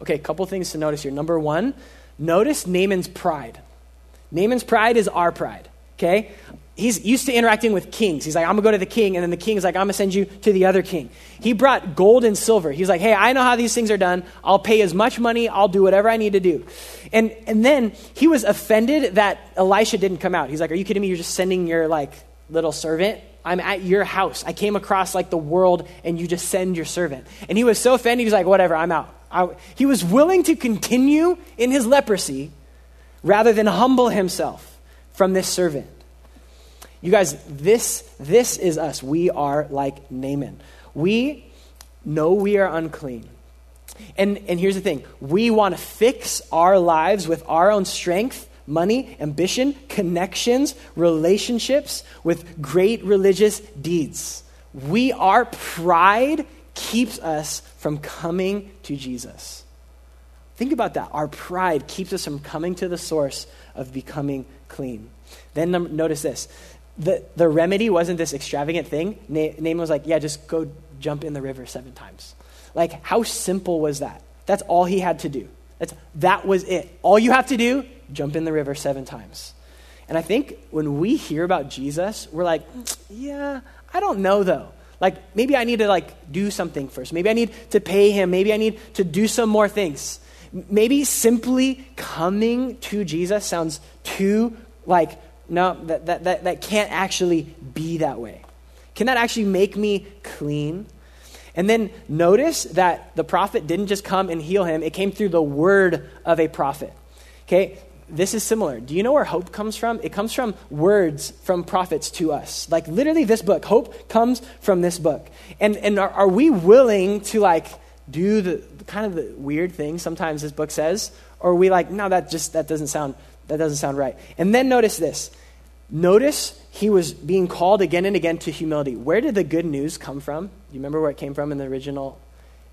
Okay, a couple things to notice here. Number one, notice Naaman's pride. Naaman's pride is our pride, okay? He's used to interacting with kings. He's like, I'm going to go to the king. And then the king's like, I'm going to send you to the other king. He brought gold and silver. He's like, hey, I know how these things are done. I'll pay as much money. I'll do whatever I need to do. And, and then he was offended that Elisha didn't come out. He's like, are you kidding me? You're just sending your like little servant. I'm at your house. I came across like the world and you just send your servant. And he was so offended. He was like, whatever, I'm out. I, he was willing to continue in his leprosy rather than humble himself from this servant. You guys, this, this is us. We are like Naaman. We know we are unclean. And, and here's the thing we want to fix our lives with our own strength, money, ambition, connections, relationships with great religious deeds. We, our pride keeps us from coming to Jesus. Think about that. Our pride keeps us from coming to the source of becoming clean. Then notice this the, the remedy wasn't this extravagant thing. Na- Naaman was like, yeah, just go jump in the river seven times. Like, how simple was that? That's all he had to do. That's, that was it. All you have to do, jump in the river seven times. And I think when we hear about Jesus, we're like, yeah, I don't know though. Like, maybe I need to like do something first. Maybe I need to pay him. Maybe I need to do some more things. Maybe simply coming to Jesus sounds too like no, that, that, that, that can't actually be that way. Can that actually make me clean? And then notice that the prophet didn't just come and heal him, it came through the word of a prophet. Okay? this is similar. Do you know where hope comes from? It comes from words from prophets to us. Like literally this book. Hope comes from this book. And, and are, are we willing to like do the kind of the weird thing sometimes this book says? Or are we like, no, that just, that doesn't sound, that doesn't sound right. And then notice this. Notice he was being called again and again to humility. Where did the good news come from? You remember where it came from in the original?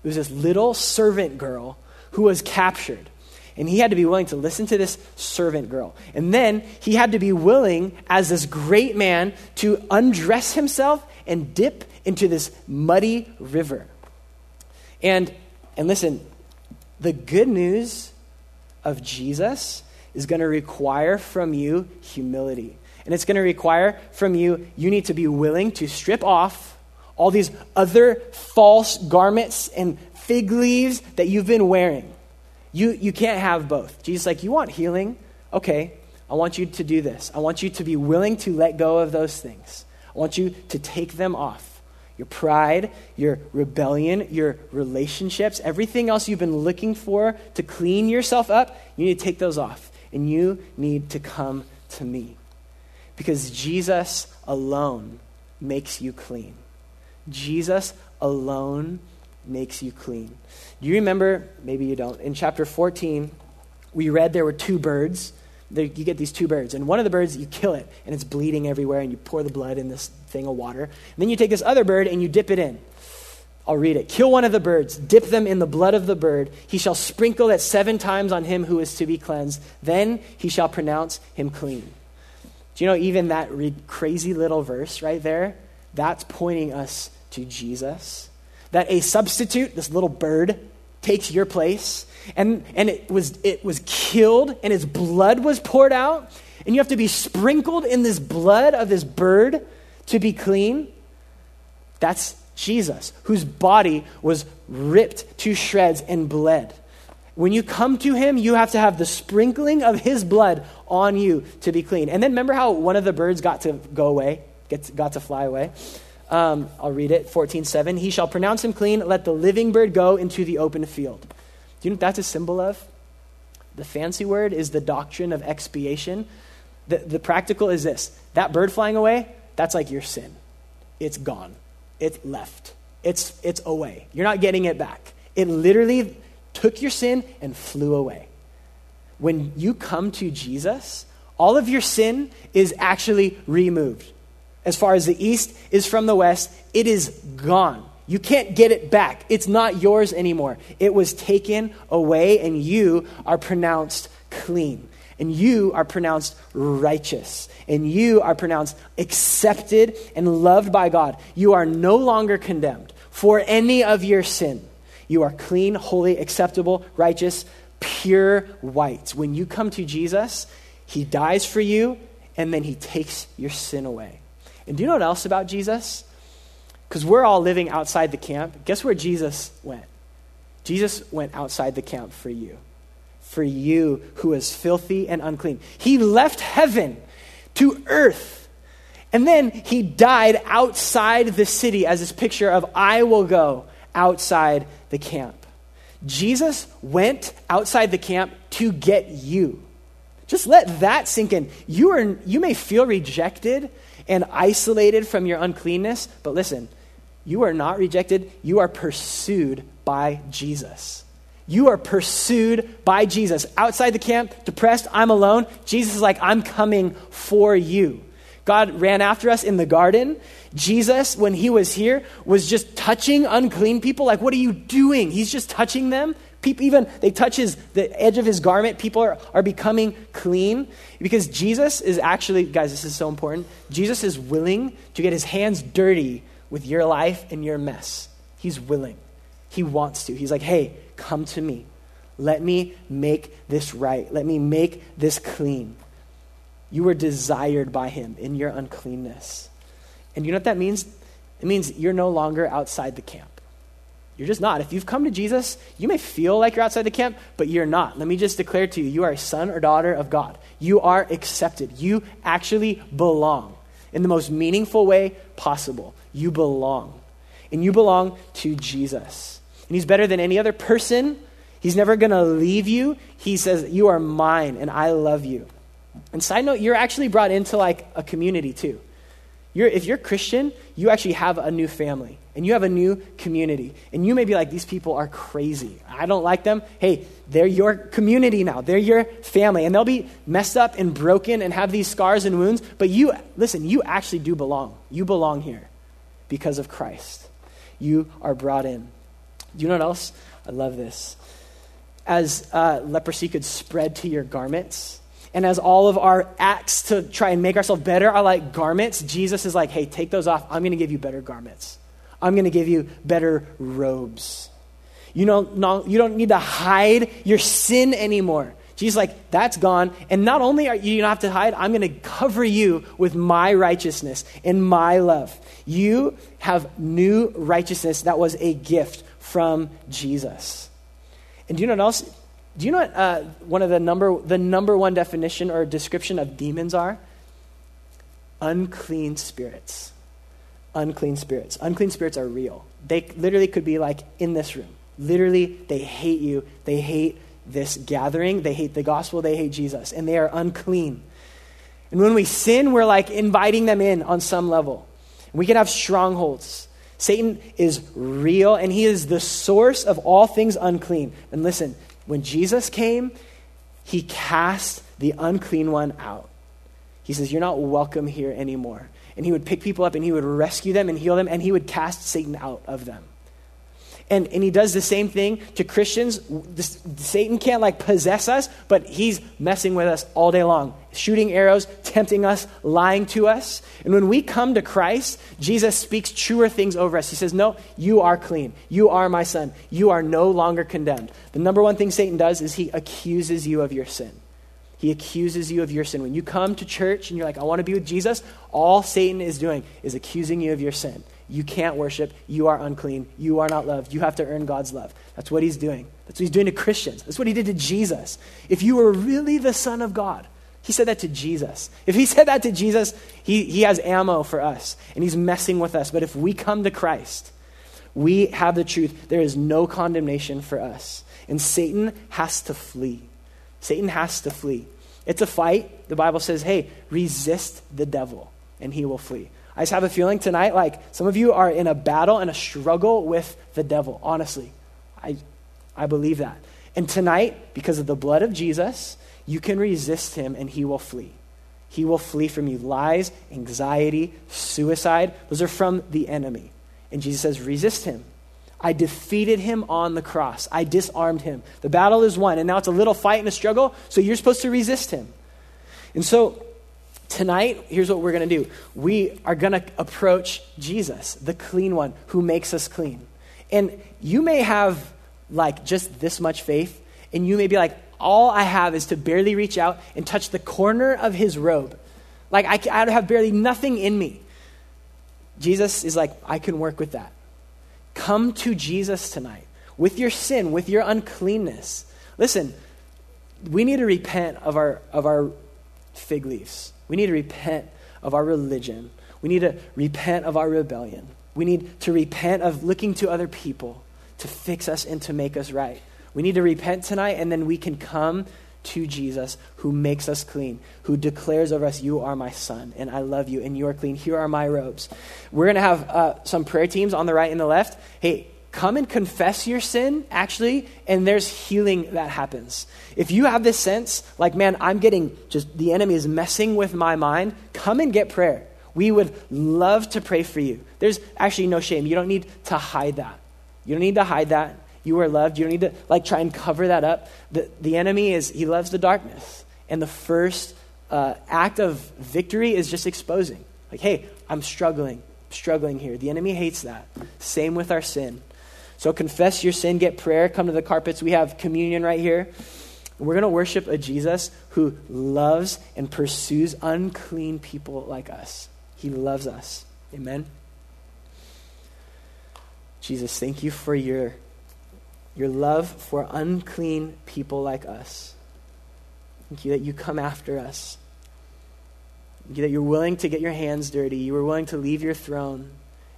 It was this little servant girl who was captured and he had to be willing to listen to this servant girl. And then he had to be willing, as this great man, to undress himself and dip into this muddy river. And, and listen, the good news of Jesus is going to require from you humility. And it's going to require from you, you need to be willing to strip off all these other false garments and fig leaves that you've been wearing. You, you can't have both. Jesus like, you want healing? Okay, I want you to do this. I want you to be willing to let go of those things. I want you to take them off. Your pride, your rebellion, your relationships, everything else you've been looking for to clean yourself up, you need to take those off. And you need to come to me. Because Jesus alone makes you clean. Jesus alone makes you clean. Do you remember? Maybe you don't. In chapter 14, we read there were two birds. There, you get these two birds, and one of the birds, you kill it, and it's bleeding everywhere, and you pour the blood in this thing of water. And then you take this other bird and you dip it in. I'll read it. Kill one of the birds, dip them in the blood of the bird. He shall sprinkle it seven times on him who is to be cleansed. Then he shall pronounce him clean. Do you know, even that crazy little verse right there, that's pointing us to Jesus that a substitute, this little bird, takes your place. And, and it, was, it was killed, and its blood was poured out. And you have to be sprinkled in this blood of this bird to be clean. That's Jesus, whose body was ripped to shreds and bled. When you come to him, you have to have the sprinkling of his blood on you to be clean. And then remember how one of the birds got to go away, got to fly away? Um, I'll read it, 14.7. He shall pronounce him clean. Let the living bird go into the open field. Do you know what that's a symbol of? The fancy word is the doctrine of expiation. The, the practical is this that bird flying away, that's like your sin. It's gone, it's left, it's, it's away. You're not getting it back. It literally took your sin and flew away. When you come to Jesus, all of your sin is actually removed as far as the east is from the west, it is gone. You can't get it back. It's not yours anymore. It was taken away, and you are pronounced clean. And you are pronounced righteous. And you are pronounced accepted and loved by God. You are no longer condemned for any of your sin. You are clean, holy, acceptable, righteous, pure white. When you come to Jesus, He dies for you, and then He takes your sin away. And do you know what else about Jesus? Because we're all living outside the camp. Guess where Jesus went? Jesus went outside the camp for you. For you who is filthy and unclean. He left heaven to earth. And then he died outside the city as this picture of I will go outside the camp. Jesus went outside the camp to get you. Just let that sink in. You, are, you may feel rejected and isolated from your uncleanness. But listen, you are not rejected, you are pursued by Jesus. You are pursued by Jesus. Outside the camp, depressed, I'm alone. Jesus is like, I'm coming for you. God ran after us in the garden. Jesus, when he was here, was just touching unclean people. Like, what are you doing? He's just touching them. People even they touch his the edge of his garment, people are, are becoming clean. Because Jesus is actually, guys, this is so important. Jesus is willing to get his hands dirty with your life and your mess. He's willing. He wants to. He's like, hey, come to me. Let me make this right. Let me make this clean. You were desired by him in your uncleanness. And you know what that means? It means you're no longer outside the camp. You're just not. If you've come to Jesus, you may feel like you're outside the camp, but you're not. Let me just declare to you you are a son or daughter of God. You are accepted. You actually belong in the most meaningful way possible. You belong. And you belong to Jesus. And He's better than any other person. He's never going to leave you. He says, You are mine and I love you. And side note, you're actually brought into like a community too. You're, if you're Christian, you actually have a new family and you have a new community. And you may be like, these people are crazy. I don't like them. Hey, they're your community now. They're your family. And they'll be messed up and broken and have these scars and wounds. But you, listen, you actually do belong. You belong here because of Christ. You are brought in. Do you know what else? I love this. As uh, leprosy could spread to your garments, and as all of our acts to try and make ourselves better are like garments, Jesus is like, hey, take those off. I'm going to give you better garments. I'm going to give you better robes. You don't, no, you don't need to hide your sin anymore. Jesus like, that's gone. And not only are you not have to hide, I'm going to cover you with my righteousness and my love. You have new righteousness that was a gift from Jesus. And do you know what else? Do you know what uh, one of the number, the number one definition or description of demons are? Unclean spirits. Unclean spirits. Unclean spirits are real. They literally could be like in this room. Literally, they hate you. They hate this gathering. They hate the gospel. They hate Jesus. And they are unclean. And when we sin, we're like inviting them in on some level. We can have strongholds. Satan is real and he is the source of all things unclean. And listen, when Jesus came, he cast the unclean one out. He says, You're not welcome here anymore. And he would pick people up and he would rescue them and heal them and he would cast Satan out of them. And, and he does the same thing to Christians. This, Satan can't like possess us, but he's messing with us all day long, shooting arrows, tempting us, lying to us. And when we come to Christ, Jesus speaks truer things over us. He says, No, you are clean. You are my son. You are no longer condemned. The number one thing Satan does is he accuses you of your sin. He accuses you of your sin. When you come to church and you're like, I want to be with Jesus, all Satan is doing is accusing you of your sin. You can't worship. You are unclean. You are not loved. You have to earn God's love. That's what he's doing. That's what he's doing to Christians. That's what he did to Jesus. If you were really the Son of God, he said that to Jesus. If he said that to Jesus, he, he has ammo for us and he's messing with us. But if we come to Christ, we have the truth. There is no condemnation for us. And Satan has to flee. Satan has to flee. It's a fight. The Bible says, hey, resist the devil and he will flee. I just have a feeling tonight, like some of you are in a battle and a struggle with the devil, honestly. I, I believe that. And tonight, because of the blood of Jesus, you can resist him and he will flee. He will flee from you. Lies, anxiety, suicide, those are from the enemy. And Jesus says, resist him. I defeated him on the cross. I disarmed him. The battle is won. And now it's a little fight and a struggle, so you're supposed to resist him. And so Tonight, here's what we're going to do. We are going to approach Jesus, the clean one who makes us clean. And you may have like just this much faith, and you may be like, all I have is to barely reach out and touch the corner of his robe. Like, I, I have barely nothing in me. Jesus is like, I can work with that. Come to Jesus tonight with your sin, with your uncleanness. Listen, we need to repent of our, of our fig leaves. We need to repent of our religion. We need to repent of our rebellion. We need to repent of looking to other people to fix us and to make us right. We need to repent tonight, and then we can come to Jesus who makes us clean, who declares over us, You are my son, and I love you, and you are clean. Here are my robes. We're going to have uh, some prayer teams on the right and the left. Hey, come and confess your sin, actually, and there's healing that happens. If you have this sense, like, man, I'm getting just the enemy is messing with my mind, come and get prayer. We would love to pray for you. There's actually no shame. You don't need to hide that. You don't need to hide that. You are loved. You don't need to like try and cover that up. The, the enemy is, he loves the darkness. And the first uh, act of victory is just exposing. Like, hey, I'm struggling, struggling here. The enemy hates that. Same with our sin. So confess your sin, get prayer, come to the carpets. We have communion right here. We're going to worship a Jesus who loves and pursues unclean people like us. He loves us. Amen. Jesus, thank you for your, your love for unclean people like us. Thank you that you come after us. Thank you that you're willing to get your hands dirty. You were willing to leave your throne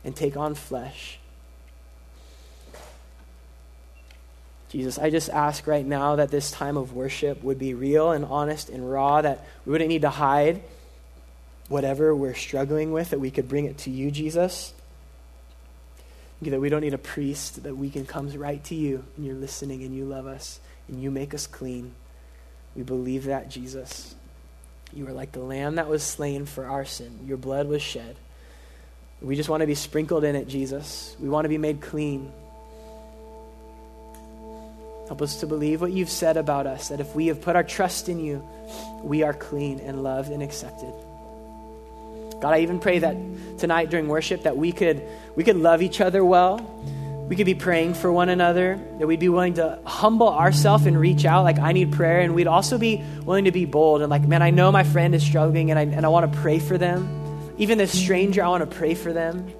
and take on flesh. Jesus, I just ask right now that this time of worship would be real and honest and raw, that we wouldn't need to hide whatever we're struggling with, that we could bring it to you, Jesus. That we don't need a priest, that we can come right to you and you're listening and you love us and you make us clean. We believe that, Jesus. You are like the lamb that was slain for our sin, your blood was shed. We just want to be sprinkled in it, Jesus. We want to be made clean. Help us to believe what you've said about us, that if we have put our trust in you, we are clean and loved and accepted. God, I even pray that tonight during worship that we could we could love each other well. We could be praying for one another, that we'd be willing to humble ourselves and reach out like I need prayer, and we'd also be willing to be bold and like, man, I know my friend is struggling and I, and I want to pray for them. Even this stranger, I want to pray for them.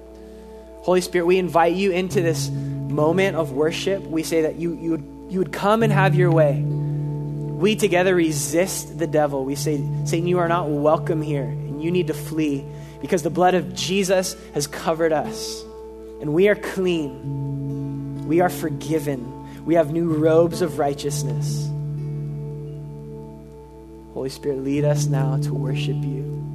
Holy Spirit, we invite you into this moment of worship. We say that you, you would you would come and have your way. We together resist the devil. We say, Satan, you are not welcome here, and you need to flee because the blood of Jesus has covered us, and we are clean. We are forgiven. We have new robes of righteousness. Holy Spirit, lead us now to worship you.